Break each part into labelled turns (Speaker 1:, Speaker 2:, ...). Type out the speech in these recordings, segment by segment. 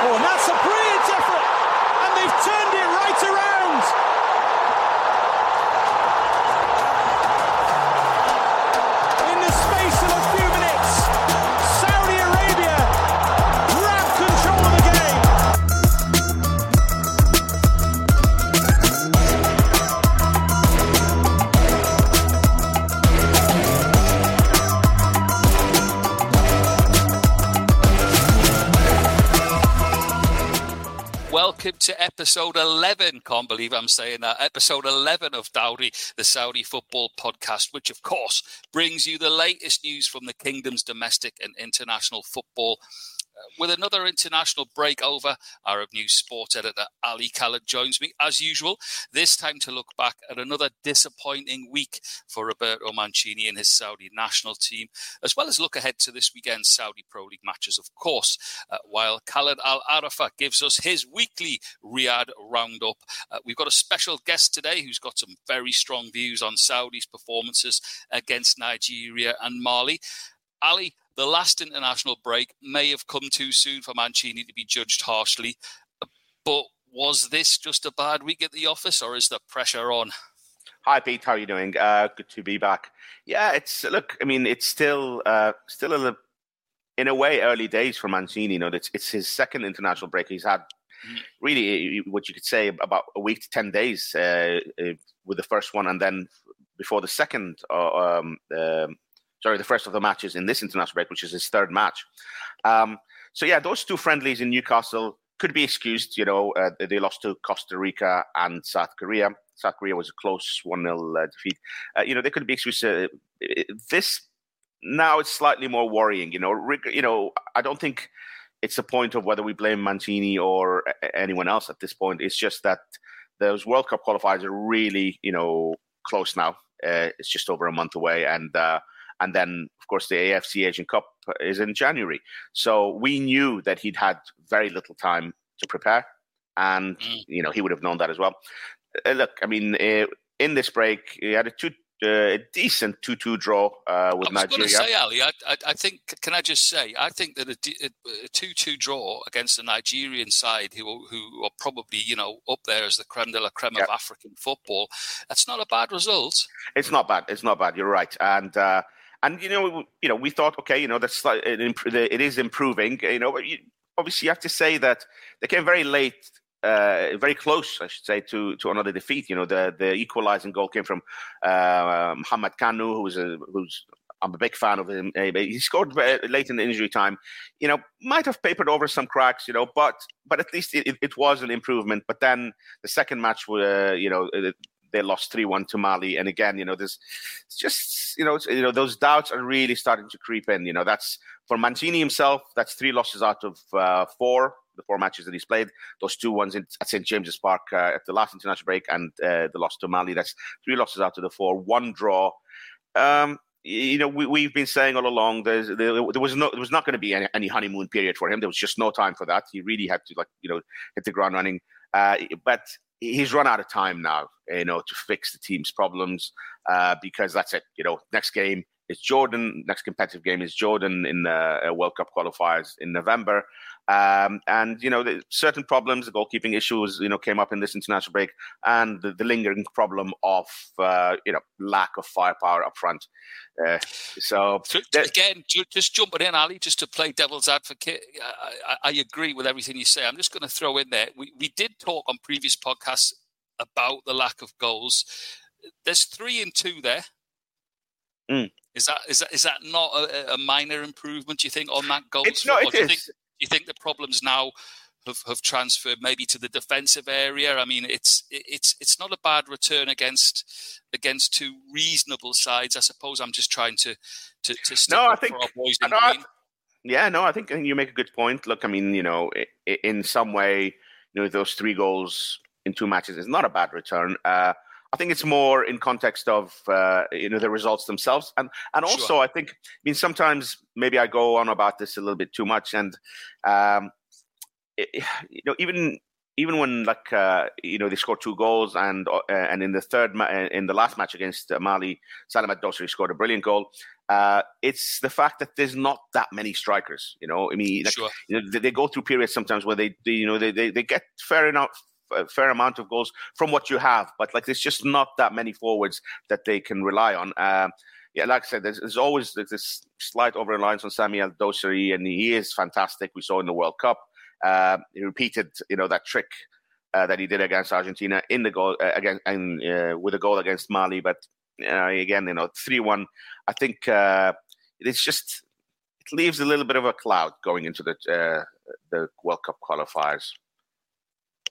Speaker 1: Oh, and that's a brilliant effort. And they've turned it right around.
Speaker 2: Episode 11. Can't believe I'm saying that. Episode 11 of Dawri, the Saudi football podcast, which of course brings you the latest news from the kingdom's domestic and international football. With another international break over, Arab News sports editor Ali Khaled joins me as usual, this time to look back at another disappointing week for Roberto Mancini and his Saudi national team, as well as look ahead to this weekend's Saudi Pro League matches, of course, uh, while Khaled Alarafah gives us his weekly Riyadh roundup. Uh, we've got a special guest today who's got some very strong views on Saudi's performances against Nigeria and Mali. Ali, the last international break may have come too soon for Mancini to be judged harshly, but was this just a bad week at the office, or is the pressure on?
Speaker 3: Hi, Pete. How are you doing? Uh, good to be back. Yeah, it's look. I mean, it's still uh, still a, in a way early days for Mancini. You know, it's it's his second international break. He's had really what you could say about a week to ten days uh, uh, with the first one, and then before the second, uh, um, um, sorry, the first of the matches in this international break, which is his third match. Um, so yeah, those two friendlies in Newcastle could be excused. You know, uh, they lost to Costa Rica and South Korea. South Korea was a close one 0 uh, defeat. Uh, you know, they could be excused. Uh, this now it's slightly more worrying. You know, you know, I don't think it's a point of whether we blame Mancini or anyone else at this point. It's just that those World Cup qualifiers are really, you know, close now. Uh, it's just over a month away, and uh, and then of course the AFC Asian Cup is in January. So we knew that he'd had very little time to prepare, and
Speaker 2: Mm.
Speaker 3: you know he would have known that as well. Uh, look, I mean, uh, in this break, he had a two. Uh, a decent two-two draw uh, with
Speaker 2: I was going to
Speaker 3: Nigeria.
Speaker 2: say, Ali, I, I, I think, can I just say, I think that a 2 2 draw against the Nigerian side, who, who are probably, you know, up there as the creme de la creme of African football, that's not a bad result.
Speaker 3: It's not bad. It's not bad. You're right. And uh, and you know you know we thought okay you know that's slight- it, is improving. You know, but you, obviously you have to say that they came very late. Uh, very close, I should say, to, to another defeat. You know, the the equalising goal came from uh, Muhammad Kanno, who was a who's I'm a big fan of him. Uh, He scored late in the injury time. You know, might have papered over some cracks. You know, but but at least it, it was an improvement. But then the second match, uh, you know, uh, they lost three one to Mali, and again, you know, there's just you know, you know, those doubts are really starting to creep in. You know, that's for Mancini himself. That's three losses out of uh, four. The four matches that he's played, those two ones in, at St James's Park uh, at the last international break, and uh, the loss to Mali. That's three losses out of the four, one draw. Um, you know, we, we've been saying all along there, there was no, there was not going to be any, any honeymoon period for him. There was just no time for that. He really had to, like, you know, hit the ground running. Uh, but he's run out of time now, you know, to fix the team's problems uh, because that's it. You know, next game is Jordan. Next competitive game is Jordan in the uh, World Cup qualifiers in November. Um, and you know, the certain problems, the goalkeeping issues, you know, came up in this international break, and the, the lingering problem of uh, you know lack of firepower up front. Uh, so
Speaker 2: So,
Speaker 3: there-
Speaker 2: again, just jumping in, Ali, just to play devil's advocate, I, I, I agree with everything you say. I'm just going to throw in there. We, we did talk on previous podcasts about the lack of goals. There's three and two there.
Speaker 3: Mm.
Speaker 2: Is that is that is that not a, a minor improvement? Do you think on that goal?
Speaker 3: it's no, it is.
Speaker 2: think you think the problems now have, have transferred maybe to the defensive area? I mean, it's it's it's not a bad return against against two reasonable sides. I suppose I'm just trying to to, to stick
Speaker 3: No, I think-
Speaker 2: for our boys
Speaker 3: I Yeah, no, I think you make a good point. Look, I mean, you know, in some way, you know, those three goals in two matches is not a bad return. Uh, I think it's more in context of uh, you know the results themselves, and and
Speaker 2: Sure.
Speaker 3: also I think I mean sometimes maybe I go on about this a little bit too much, and um, it, you know even even when like uh, you know they scored two goals and uh, and in the third ma- uh, in the last match against uh, Mali, Salem Dosari scored a brilliant goal. Uh, it's the fact that there's not that many strikers. You know, I mean, like,
Speaker 2: Sure.
Speaker 3: you know, they, they go through periods sometimes where they, they you know they, they, they get fair enough a fair amount of goals from what you have, but like there's just not that many forwards that they can rely on. Um, yeah, like I said, there's, there's always this slight over reliance on Salem Dosari, and he is fantastic. We saw in the World Cup. Uh, he repeated, you know, that trick uh, that he did against Argentina in the goal uh, against and uh, with a goal against Mali. But uh, again, you know, three one. I think uh, it's just it leaves a little bit of a cloud going into the uh, the World Cup qualifiers.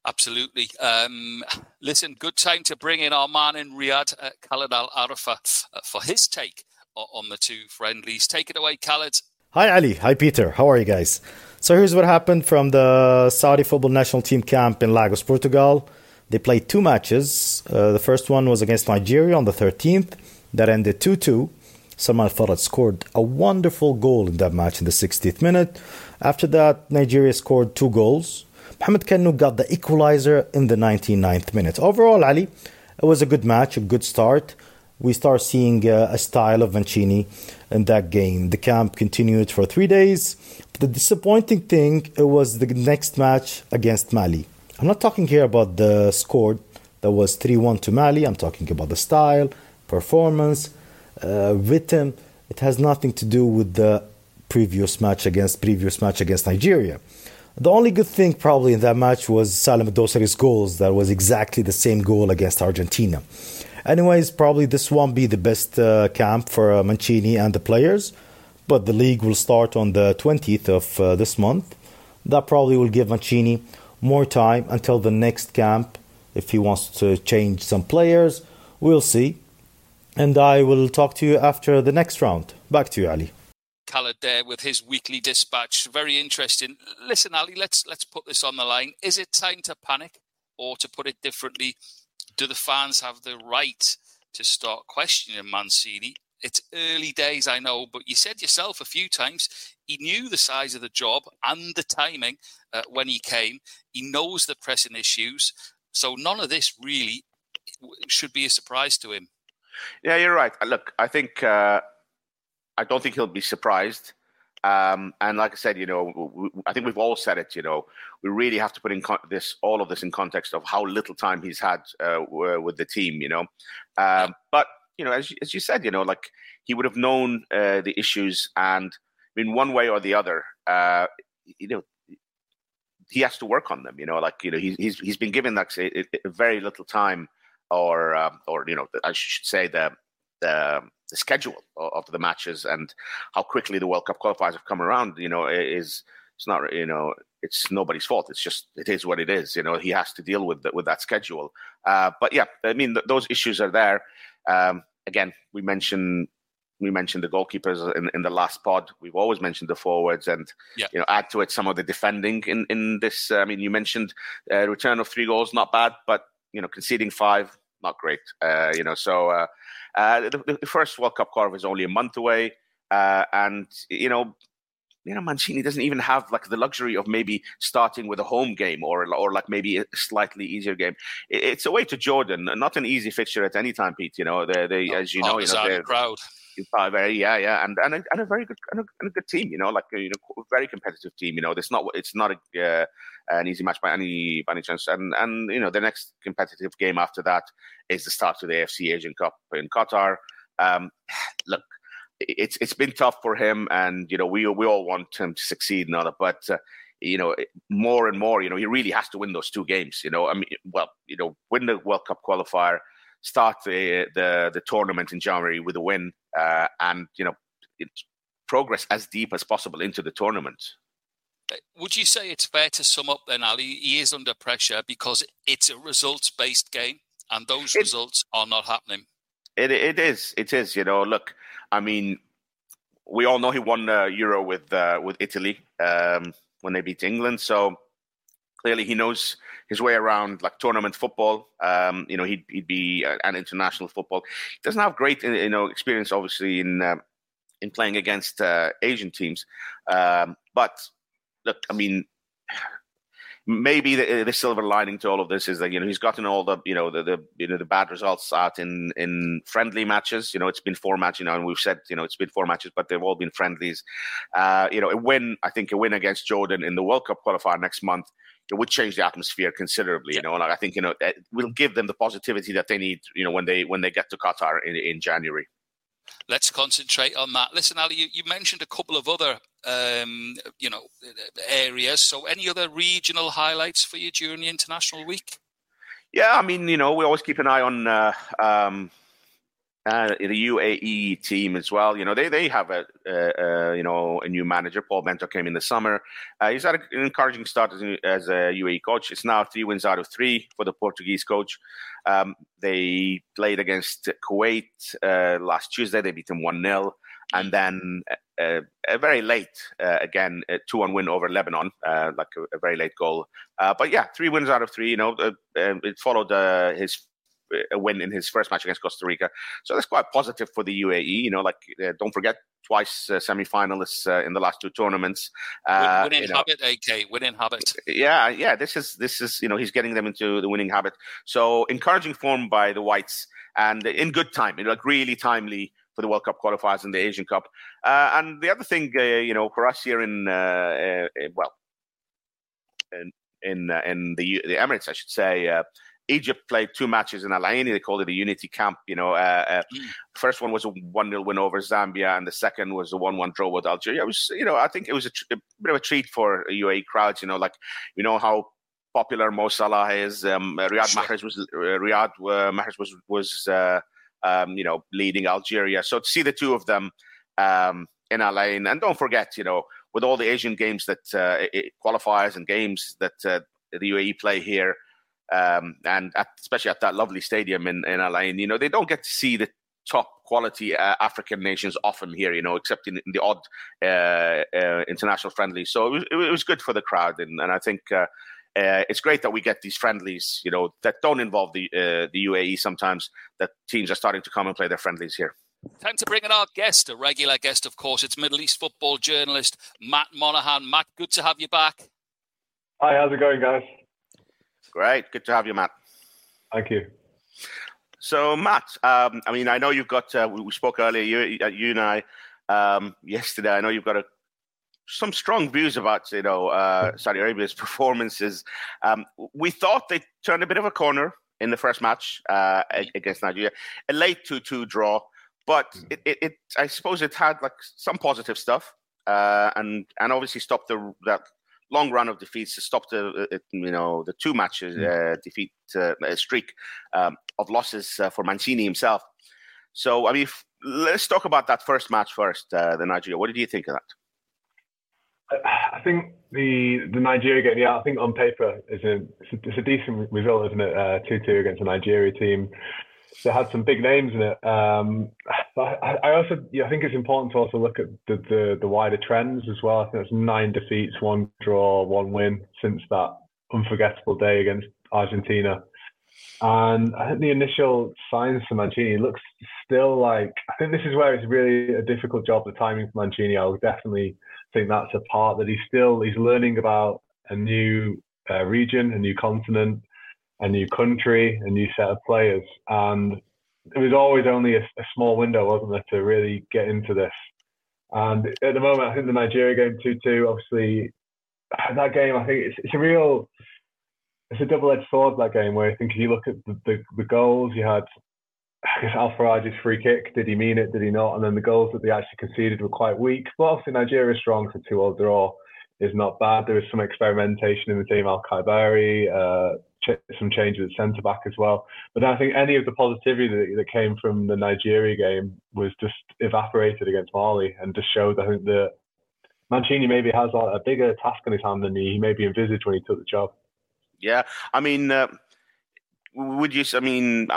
Speaker 2: Absolutely. Um, listen, good time to bring in our man in Riyadh, uh, Khaled Alarafah, uh, for his take on the two friendlies. Take it away, Khaled.
Speaker 4: Hi, Ali. Hi, Peter. How are you guys? So, here's what happened from the Saudi football national team camp in Lagos, Portugal. They played two matches. Uh, the first one was against Nigeria on the 13th, that ended 2 2. Salman Faraj scored a wonderful goal in that match in the 60th minute. After that, Nigeria scored two goals. Mohamed Kanno got the equalizer in the 99th minute. Overall, Ali, it was a good match, a good start. We start seeing uh, a style of Mancini in that game. The camp continued for three days. The disappointing thing it was the next match against Mali. I'm not talking here about the score that was 3 1 to Mali. I'm talking about the style, performance, uh, rhythm. It has nothing to do with the previous match against previous match against Nigeria. The only good thing probably in that match was Salem Dosari's goals. That was exactly the same goal against Argentina. Anyways, probably this won't be the best uh, camp for uh, Mancini and the players, but the league will start on the 20th of uh, this month. That probably will give Mancini more time until the next camp if he wants to change some players. We'll see. And I will talk to you after the next round. Back to you, Ali.
Speaker 2: Khaled there with his weekly dispatch. Very interesting. Listen, Ali, let's let's put this on the line. Is it time to panic, or to put it differently, do the fans have the right to start questioning Mancini? It's early days, I know, but you said yourself a few times he knew the size of the job and the timing uh, when he came. He knows the pressing issues, so none of this really should be a surprise to him.
Speaker 3: Yeah, you're right. Look, I think uh, I don't think he'll be surprised. Um, and like I said, you know, we, I think we've all said it. You know, we really have to put in con- this all of this in context of how little time he's had uh, with the team. You know, um, but you know, as as you said, you know, like he would have known uh, the issues, and I mean, one way or the other, uh, you know, he has to work on them. You know, like you know, he's he's he's been given like say, very little time, or um, or you know, I should say the the the schedule of the matches and how quickly the World Cup qualifiers have come around, you know, is it's not you know it's nobody's fault. It's just it is what it is. You know, he has to deal with the, with that schedule. Uh, but yeah, I mean th- those issues are there. Um, again, we mentioned we mentioned the goalkeepers in, in the last pod. We've always mentioned the forwards, and
Speaker 2: Yeah.
Speaker 3: you know, add to it some of the defending in in this. I mean, you mentioned uh, return of three goals, not bad, but you know, conceding five, not great. Uh, you know, so uh, uh, the, the first World Cup qualifier is only a month away, uh, and you know, you know, Mancini doesn't even have like the luxury of maybe starting with a home game or or like maybe a slightly easier game. It, it's away to Jordan, not an easy fixture at any time, Pete. You know, they, they as you know, you know, they're
Speaker 2: crowd.
Speaker 3: uh, very yeah yeah and and a, and a very good and a, and a good team you know like a, you know very competitive team you know it's not it's not a, uh, an easy match by any by any chance. And and you know the next competitive game after that is the start of the AFC Asian Cup in Qatar. Um look it's it's been tough for him and you know we we all want him to succeed and all that but uh, you know more and more you know he really has to win those two games you know. I mean well you know win the World Cup qualifier start the the, the tournament in January with a win uh, and you know it, progress as deep as possible into the tournament.
Speaker 2: Would you say it's fair to sum up then, Ali? He is under pressure because it's a results based game and those
Speaker 3: It-
Speaker 2: results are not happening.
Speaker 3: It it is it is you know look I mean we all know he won the Euro with uh, with Italy um, when they beat England so clearly he knows his way around like tournament football um, you know he'd, he'd be uh, an international football he doesn't have great you know experience obviously in uh, in playing against uh, Asian teams um, but look I mean maybe the, the, silver lining to all of this is that you know he's gotten all the you know the, the you know the bad results out in in friendly matches. You know, it's been four matches, you know, and we've said you know it's been four matches, but they've all been friendlies. Uh, you know, a win, I think, a win against Jordan in the World Cup qualifier next month it would change the atmosphere considerably. You know, and I think you know it will give them the positivity that they need. You know, when they when they get to Qatar in, in January.
Speaker 2: Let's concentrate on that. Listen, Ali, you, you mentioned a couple of other um, you know areas. So, any other regional highlights for you during the international week?
Speaker 3: Yeah, I mean, you know, we always keep an eye on. Uh, um, uh, the UAE team as well. You know, they they have a, a, a you know a new manager. Paulo Bento came in the summer. Uh, he's had an encouraging start as, as, a UAE coach. It's now three wins out of three for the Portuguese coach. Um, they played against Kuwait uh, last Tuesday. They beat them one 0 and then uh, a very late uh, again a two one win over Lebanon, uh, like a, a, very late goal. Uh, but yeah, three wins out of three. You know, uh, it followed uh, his a win in his first match against Costa Rica. So that's quite positive for the UAE. You know, like uh, don't forget twice uh, semi-finalists uh, in the last two tournaments.
Speaker 2: Uh, winning habit, know. AK, winning habit.
Speaker 3: Yeah, yeah. This is this is you know he's getting them into the winning habit. So encouraging form by the whites and in good time, you know, like really timely for the World Cup qualifiers and the Asian Cup. Uh, and the other thing, uh, you know, for us here in uh, well, in in in the the Emirates, I should say Egypt played two matches in Al Ain. They called it a unity camp. You know, uh, uh, mm. first one was a one 0 win over Zambia, and the second was a one one draw with Algeria. It was, you know, I think it was a, tr- a, bit of a treat for UAE crowds. You know, like you know how popular Mo Salah is. Um, Riyad sure. Mahrez was uh, Riyad uh, Mahrez was was uh, um, you know leading Algeria. So to see the two of them um, in Al Ain, and don't forget, you know, with all the Asian games that uh, qualifiers and games that the UAE play here um, and at, especially at that lovely stadium in, in Al Ain, you know, they don't get to see the top quality uh, African nations often here, you know, except in, in the odd uh, uh, international friendlies. So it was, it was, good for the crowd, and, and I think uh, uh, it's great that we get these friendlies, you know, that don't involve the uh, the UAE. Sometimes that teams are starting to come and play their friendlies here.
Speaker 2: Time to bring in our guest, a regular guest, of course. It's Middle East football journalist Matt Monaghan. Matt, good to have you back.
Speaker 5: Hi, how's it going, guys?
Speaker 3: Great. Good to have you, Matt.
Speaker 5: Thank you.
Speaker 3: So, Matt, um, I mean, I know you've got, uh, we spoke earlier, you, uh, you and I, um, yesterday, I know you've got a, some strong views about, you know, uh, Saudi Arabia's performances. Um, we thought they turned a bit of a corner in the first match uh, against Nigeria, a late 2 2 draw, but mm. it, it, it, I suppose it had like some positive stuff. Uh, and and obviously stopped the that long run of defeats to stop the uh, you know the two matches mm. uh, defeat uh, streak um, of losses uh, for Mancini himself. So I mean, if, let's talk about that first match first, uh, the Nigeria. What did you think of that?
Speaker 5: I think the the Nigeria game, yeah, I think on paper is a it's a, it's a decent result, isn't it? Uh, two two against a Nigeria team that had some big names in it. Um, I, I also yeah, I think it's important to also look at the, the, the wider trends as well. I think it's nine defeats, one draw, one win since that unforgettable day against Argentina. And I think the initial signs for Mancini looks still like I think this is where it's really a difficult job. The timing for Mancini, I would definitely think that's a part that he's still he's learning about a new uh, region, a new continent, a new country, a new set of players, and it was always only a, a, small window, wasn't there, to really get into this. And at the moment, I think the Nigeria game two-two. Obviously, that game, I think it's, it's a real, it's a double-edged sword. That game, where I think if you look at the, the, the goals, you had I guess Al Faraj's free kick. Did he mean it? Did he not? And then the goals that they actually conceded were quite weak. But obviously Nigeria strong for two-all draw is not bad. There was some experimentation in the team. Al Khaibari, uh, some changes at centre back as well. But I think any of the positivity that, that, came from the Nigeria game was just evaporated against Mali and just showed, I think, that Mancini maybe has a, a bigger task in his hand than he maybe envisaged when he took the job.
Speaker 3: Yeah, I mean, uh, would you? I mean,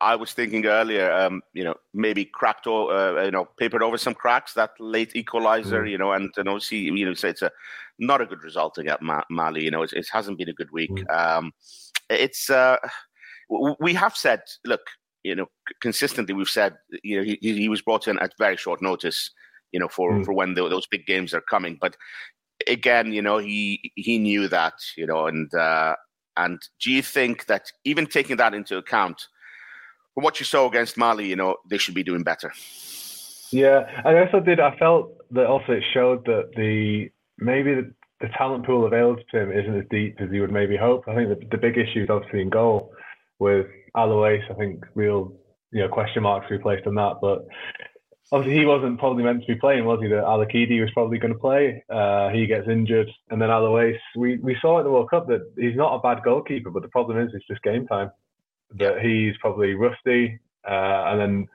Speaker 3: I, was thinking earlier, um, you know, maybe cracked or uh, you know, papered over some cracks that late equalizer, mm. you know, and, and obviously, you know, so it's a not a good result against Mali. You know, it, it hasn't been a good week. Mm. Um, it's uh, we have said, look, you know, consistently we've said, you know, he, he was brought in at very short notice, you know, for, mm. for when the, those big games are coming. But again, you know, he he knew that, you know, and uh, and do you think that even taking that into account, from what you saw against Mali, you know, they should be doing better?
Speaker 5: Yeah, I also did. I felt that also it showed that the maybe the, the talent pool available to him isn't as deep as he would maybe hope. I think the, the big issue is obviously in goal with Al Owais. I think real you know question marks we placed on that, but obviously he wasn't probably meant to be playing, was he? That Al Aqidi was probably going to play. Uh, he gets injured, and then Al Owais. We we saw at the World Cup that he's not a bad goalkeeper, but the problem is it's just game time. That he's probably rusty, uh, and then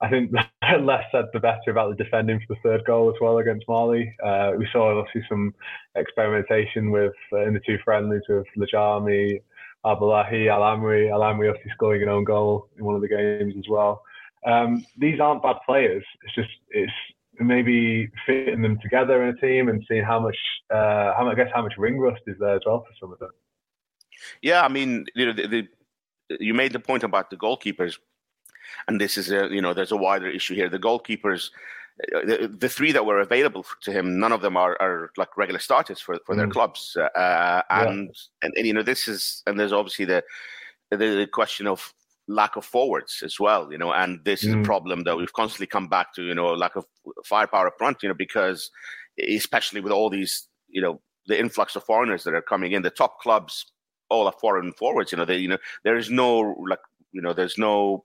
Speaker 5: I think less said the better about the defending for the third goal as well against Mali. Uh, we saw obviously some experimentation with uh, in the two friendlies with Lajami, Abdullahi, Al Amri. Al Amri obviously scoring an own goal in one of the games as well. Um, these aren't bad players. It's just it's maybe fitting them together in a team and seeing how much uh, how I guess how much ring rust is there as well for some of them.
Speaker 3: Yeah, I mean, you know, the, the, you made the point about the goalkeepers, and this is a you know there's a wider issue here. The goalkeepers. Uh, the, the three that were available to him, none of them are, are like regular starters for, for mm. their clubs, uh, and, yeah. and and you know this is and there's obviously the the, the question of lack of forwards as well, you know, and this is a mm. problem that we've constantly come back to, you know, lack of firepower up front, you know, because especially with all these, you know, the influx of foreigners that are coming in, the top clubs all are foreign forwards, you know, they, you know, there is no like, you know, there's no,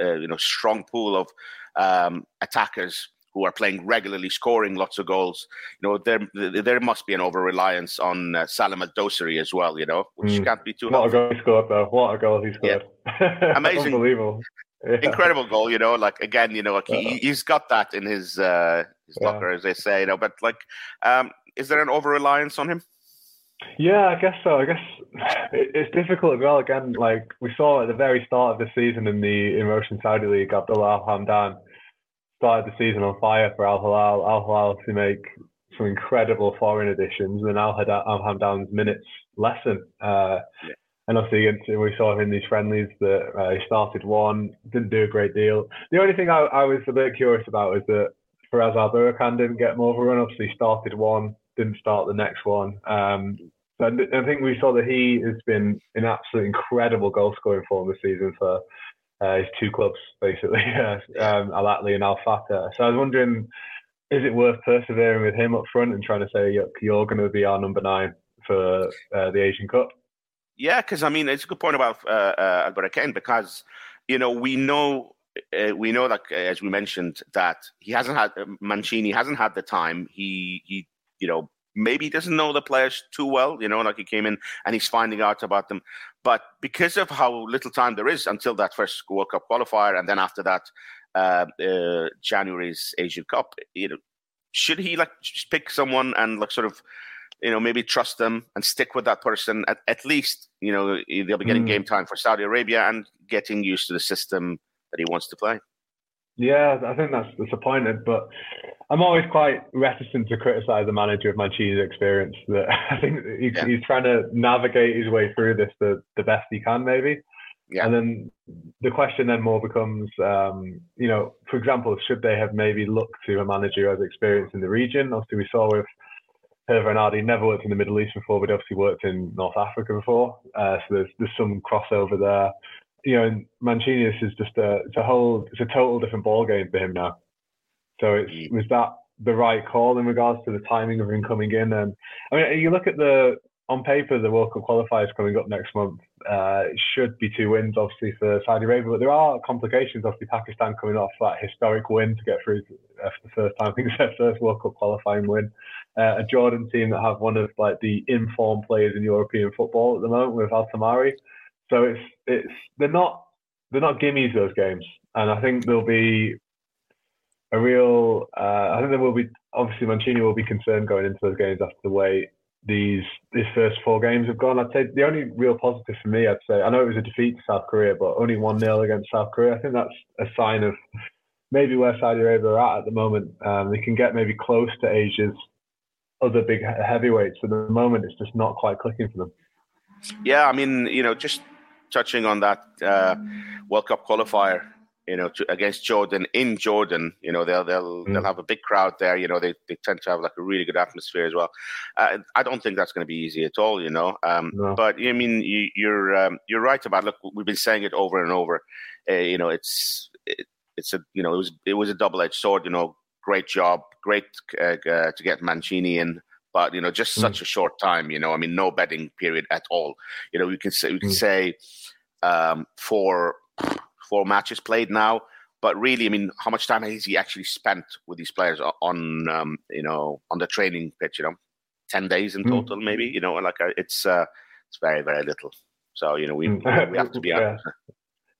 Speaker 3: uh, you know, strong pool of um, attackers who are playing regularly, scoring lots of goals. You know, there there must be an over reliance on uh, Salem Al Dosari as well. You know, which mm. can't be too.
Speaker 5: What helpful. a goal he scored though! What a goal he scored!
Speaker 3: Yeah. Amazing,
Speaker 5: unbelievable,
Speaker 3: yeah. incredible goal. You know, like again, you know, like he, has got that in his uh, his yeah. locker, as they say. You know, but like, um, is there an over reliance on him?
Speaker 5: Yeah, I guess so. I guess it's difficult as well. Again, like we saw at the very start of the season in the Roshn Saudi League, Abdullah Al Hamdan started the season on fire for Al Hilal. Al Hilal to make some incredible foreign additions, and Al Hamdan's minutes lessen. Uh, yeah. And obviously, we saw him in these friendlies that uh, he started one, didn't do a great deal. The only thing I, I was a bit curious about is that Firas Al Buraikan didn't get more of a run. Obviously, started one, didn't start the next one. Um, I think we saw that he has been an absolute incredible goal scoring form this season for uh, his two clubs, basically, um, Al Ahly and Al Fateh. So I was wondering, is it worth persevering with him up front and trying to say, you're going to be our number nine for uh, the Asian Cup?
Speaker 3: Yeah, because I mean, it's a good point about uh, uh, because, you know, we know. Uh, we know that, as we mentioned, that he hasn't had uh, Mancini hasn't had the time. He, he, you know, maybe he doesn't know the players too well. You know, like he came in and he's finding out about them. But because of how little time there is until that first World Cup qualifier, and then after that, uh, uh, January's Asian Cup, you know, should he like pick someone and like sort of, you know, maybe trust them and stick with that person at, at least, you know, they'll be getting mm. game time for Saudi Arabia and getting used to the system that he wants to play.
Speaker 5: Yeah, I think that's disappointed, but I'm always quite reticent to criticise the manager of Mancini's experience. That I think he's, yeah. he's, trying to navigate his way through this the, the best he can, maybe. Yeah. And then the question then more becomes, um, you know, for example, should they have maybe looked to a manager who has experience in the region? Obviously, we saw with Hervé Renard, he never worked in the Middle East before, but obviously worked in North Africa before. Uh, so there's there's some crossover there you know, Mancini is just a it's a whole it's a total different ball game for him now. So it's mm. was that the right call in regards to the timing of him coming in? And I mean, you look at the on paper the World Cup qualifiers coming up next month. Uh, it should be two wins, obviously for Saudi Arabia, but there are complications. Obviously, Pakistan coming off that historic win to get through uh, for the first time. I think it's their first World Cup qualifying win. Uh, a Jordan team that have one of like the informed players in European football at the moment with Al Tamari. So it's it's they're not they're not gimmies those games, and I think there'll be a real. Uh, I think there will be obviously Mancini will be concerned going into those games after the way these these first four games have gone. I'd say the only real positive for me, I'd say, I know it was a defeat to South Korea, but only one 0 against South Korea. I think that's a sign of maybe where Saudi Arabia are at at the moment. Um, they can get maybe close to Asia's other big heavyweights. But at the moment, it's just not quite clicking for them.
Speaker 3: Yeah, I mean, you know, just touching on that uh, World Cup qualifier, you know, to, against Jordan in Jordan. You know, they'll they'll mm. they'll have a big crowd there. You know, they, they tend to have like a really good atmosphere as well. Uh, I don't think that's going to be easy at all. You know, um, no. but I mean, you, you're um, you're right about. Look, we've been saying it over and over. Uh, you know, it's it, it's a you know it was it was a double edged sword. You know, great job, great uh, uh, to get Mancini in but you know, just mm. such a short time. You know, I mean, no betting period at all. You know, we can say we can mm. say um, four four matches played now, but really, I mean, how much time has he actually spent with these players on um, you know on the training pitch? You know, ten days in mm. total, mm. maybe. You know, like uh, it's uh, it's very very little. So you know, we mm. we have to be yeah.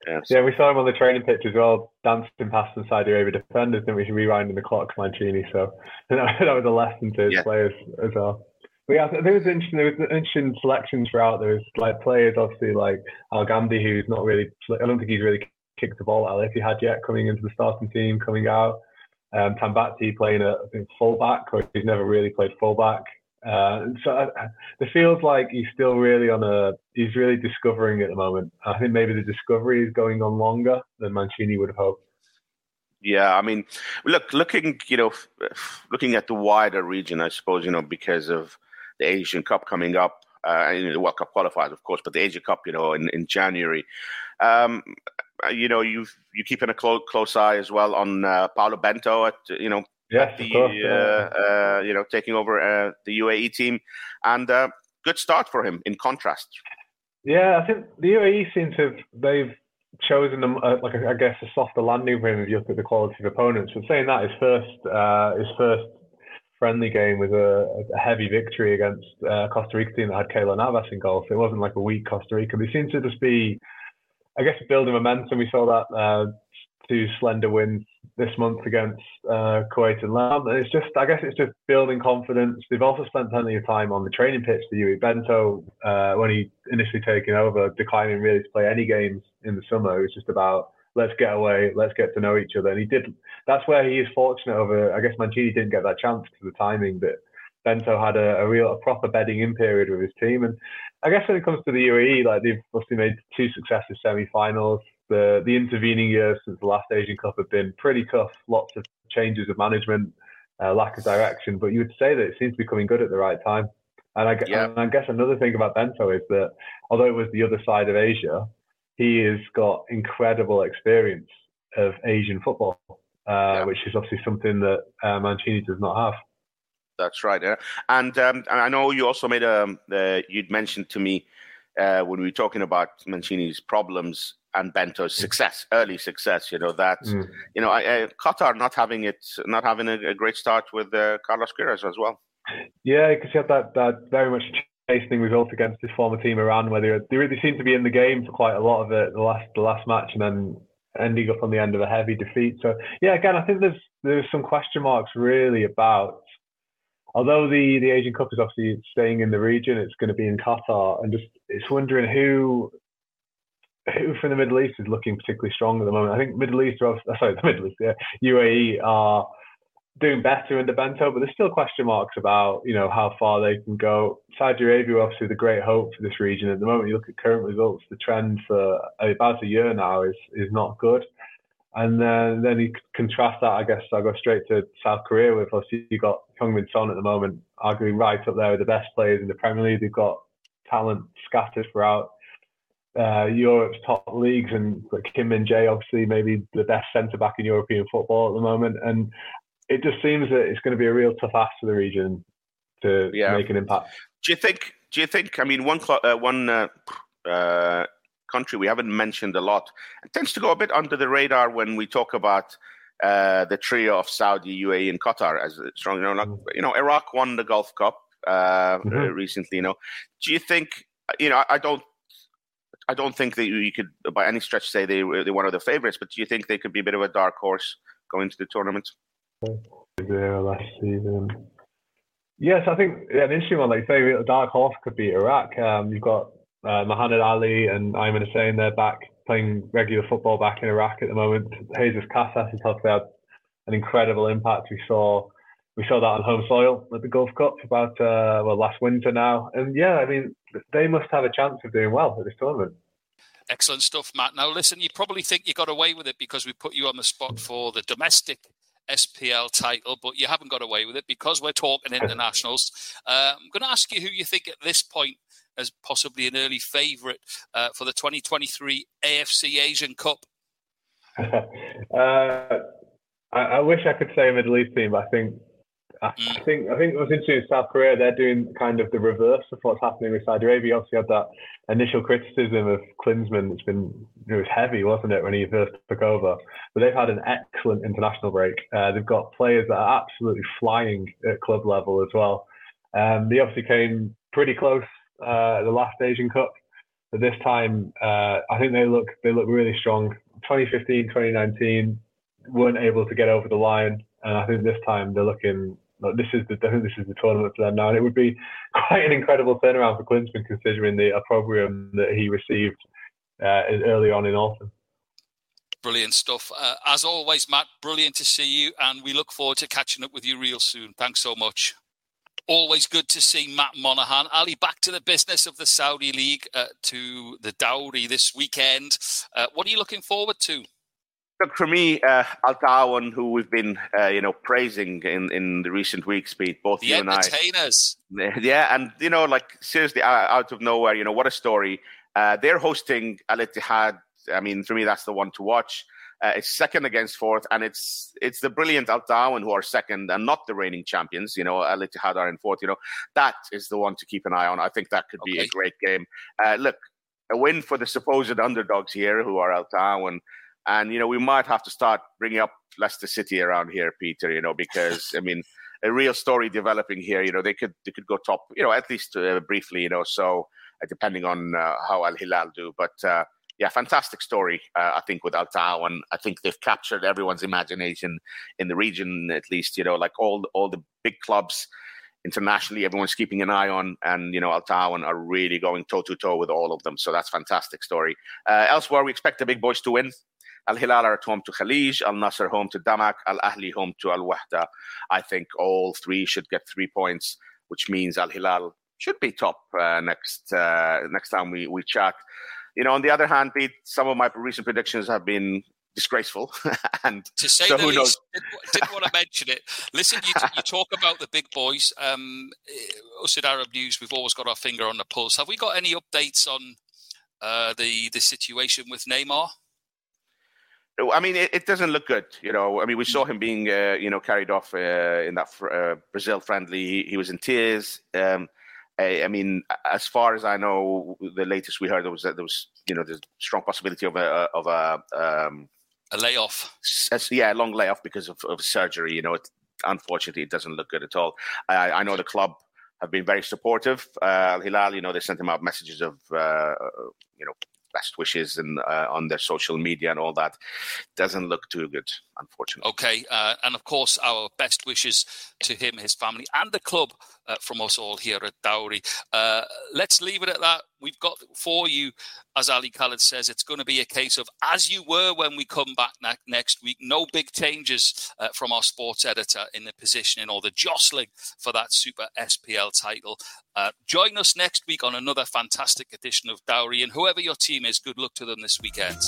Speaker 5: Yeah, yeah, we saw him on the training pitch as well, dancing past some Saudi Arabia defenders, and we? Rewinding the clock, Mancini. So that was a lesson to his yeah. players as well. But yeah, there was interesting. There was interesting selections throughout. There was like players, obviously like Al Ghamdi, who's not really. I don't think he's really kicked the ball out if he had yet coming into the starting team, coming out. Um, Tambakti playing a I think fullback, or he's never really played fullback. Uh, so uh, it feels like he's still really on a he's really discovering at the moment. I think maybe the discovery is going on longer than Mancini would have hoped.
Speaker 3: Yeah, I mean, look, looking you know, looking at the wider region, I suppose you know because of the Asian Cup coming up, uh, and the World Cup qualifiers, of course, but the Asia Cup, you know, in in January. Um, you know, you you keeping a close close eye as well on uh, Paulo Bento at you know
Speaker 5: Yes,
Speaker 3: the,
Speaker 5: course,
Speaker 3: yeah. uh, uh, you know, taking over uh, the UAE team, and uh, good start for him. In contrast,
Speaker 5: yeah, I think the UAE seem to have they've chosen them uh, like I guess a softer landing for him if you look at the quality of opponents. But saying that, his first uh, his first friendly game was a, a heavy victory against uh, Costa Rica team that had Keylor Navas in goal. So it wasn't like a weak Costa Rica. They seem to just be, I guess, building momentum. We saw that uh, two slender wins this month against uh, Kuwait and Lam. And it's just, I guess, it's just building confidence. They've also spent plenty of time on the training pitch. The UE Bento, uh, when he initially taken over, declining really to play any games in the summer. It was just about let's get away, let's get to know each other. And he did. That's where he is fortunate over. I guess Mancini didn't get that chance because of the timing, but Bento had a, a real, a proper bedding in period with his team. And I guess when it comes to the UAE, like they've obviously made two successive semi-finals the the intervening years since the last Asian Cup have been pretty tough. Lots of changes of management, uh, lack of direction. But you would say that it seems to be coming good at the right time. And I, yeah. and I guess another thing about Bento is that although it was the other side of Asia, he has got incredible experience of Asian football, uh, yeah. which is obviously something that uh, Mancini does not have.
Speaker 3: That's right. Yeah. And, um, and I know you also made a, um, you'd mentioned to me uh, when we were talking about Mancini's problems and Bento's success, early success. You know that mm. you know I, I, Qatar not having it, not having a, a great start with uh, Carlos Queiroz as well.
Speaker 5: Yeah, because he had that that very much chastening result against his former team Iran, where they, they really seemed to be in the game for quite a lot of it the last the last match, and then ending up on the end of a heavy defeat. So yeah, again, I think there's there's some question marks really about. Although the, the Asian Cup is obviously staying in the region, it's going to be in Qatar, and just it's wondering who who from the Middle East is looking particularly strong at the moment. I think Middle East, sorry, the Middle East, yeah, UAE are doing better in the Bento, but there's still question marks about you know how far they can go. Saudi Arabia, obviously, the great hope for this region at the moment. You look at current results, the trend for about a year now is is not good. And then then you contrast that, I guess I go straight to South Korea with obviously you've got Heung-min Son at the moment, arguably right up there with the best players in the Premier League. They've got talent scattered throughout uh, Europe's top leagues, and Kim Min-jae, obviously, maybe the best centre back in European football at the moment. And it just seems that it's going to be a real tough ask for the region to yeah. make an impact.
Speaker 3: Do you think? Do you think? I mean, one uh, one uh, uh, country we haven't mentioned a lot tends to go a bit under the radar when we talk about uh, the trio of Saudi, UAE, and Qatar as strong. You know, like, you know, Iraq won the Gulf Cup uh, mm-hmm. recently. You know, do you think? You know, I don't I don't think that you could, by any stretch, say they they're one of the favourites. But do you think they could be a bit of a dark horse going to the tournament?
Speaker 5: Last season. Yes, I think yeah, an interesting one. Like say, a dark horse could be Iraq. Um, you've got uh, Ali and Ayman Hussein. They're back playing regular football back in Iraq at the moment. Jesus Casas has had an incredible impact. We saw we saw that on home soil at the Gulf Cup about uh, well last winter now, and yeah, I mean they must have a chance of doing well at this tournament.
Speaker 2: Excellent stuff, Matt. Now, listen, you probably think you got away with it because we put you on the spot for the domestic SPL title, but you haven't got away with it because we're talking internationals. Uh, I'm going to ask you who you think at this point as possibly an early favourite uh, for the 2023 AFC Asian Cup.
Speaker 5: uh, I, I, wish I could say a Middle East team, but I think I, mm. I think I think it was interesting. South Korea, they're doing kind of the reverse of what's happening with Saudi Arabia. Obviously, had that initial criticism of Klinsmann. It's been it was heavy, wasn't it, when he first took over? But they've had an excellent international break. Uh, they've got players that are absolutely flying at club level as well. Um, they obviously came pretty close uh, the last Asian Cup, but this time uh, I think they look they look really strong. 2015, 2019 weren't able to get over the line, and I think this time they're looking like this is the I think this is the tournament for them now, and it would be quite an incredible turnaround for Klinsmann considering the opprobrium that he received uh, early on in autumn.
Speaker 2: Brilliant stuff. Uh, as always, Matt, brilliant to see you, and we look forward to catching up with you real soon. Thanks so much. Always good to see Matt Monaghan. Ali, back to the business of the Saudi League, uh, to the Dawri this weekend. Uh, what are you looking forward to?
Speaker 3: Look, for me, uh, Al Taawoun, who we've been, uh, you know, praising in, in the recent weeks, Pete, both
Speaker 2: the
Speaker 3: you and I.
Speaker 2: entertainers.
Speaker 3: Yeah, and, you know, like, seriously, out of nowhere, you know, what a story. Uh, they're hosting Al Ittihad. I mean, for me, that's the one to watch. Uh, it's second against fourth, and it's it's the brilliant Al Taawoun who are second and not the reigning champions. You know, Al Ittihad are in fourth. You know, that is the one to keep an eye on. I think that could be okay. a great game. Uh, look, a win for the supposed underdogs here, who are Al Taawoun. And, you know, we might have to start bringing up Leicester City around here, Peter, you know, because, I mean, a real story developing here. You know, they could they could go top, you know, at least uh, briefly, you know, so uh, depending on uh, how Al Hilal do. But uh, yeah, fantastic story, uh, I think, with Al Taawoun. I think they've captured everyone's imagination in the region, at least, you know, like all, all the big clubs internationally, everyone's keeping an eye on, and you know Al Taawoun are really going toe to toe with all of them. So that's fantastic story. Uh, elsewhere, we expect the big boys to win. Al Hilal are at home to Khalij, Al Nassr home to Damac, Al Ahli home to Al Wahda. I think all three should get three points, which means Al Hilal should be top uh, next uh, next time we, we chat. You know, on the other hand, Pete, some of my recent predictions have been disgraceful. and
Speaker 2: to say so the least, didn't, didn't, want to mention it. Listen, you, you talk about the big boys. Um, us at Arab News, we've always got our finger on the pulse. Have we got any updates on uh, the the situation with Neymar?
Speaker 3: I mean, it, it, doesn't look good. You know, I mean, we saw him being, uh, you know, carried off uh, in that uh, Brazil friendly. He, he, was in tears. Um, I, I, mean, as far as I know, the latest we heard was that there was, you know, there's strong possibility of a of a um,
Speaker 2: a layoff.
Speaker 3: A, yeah, a long layoff because of, of surgery. You know, it, unfortunately, it doesn't look good at all. I, I know the club have been very supportive. Uh, Hilal, you know, they sent him out messages of, uh, you know, best wishes and uh, on their social media and all that. Doesn't look too good, unfortunately.
Speaker 2: Okay, uh, and of course, our best wishes to him, his family, and the club uh, from us all here at Dawri. Uh, let's leave it at that. We've got for you, as Ali Khaled says, it's going to be a case of as you were when we come back ne- next week. No big changes uh, from our sports editor in the positioning or the jostling for that Super SPL title. Uh, join us next week on another fantastic edition of Dawri, and whoever your team is, good luck to them this weekend.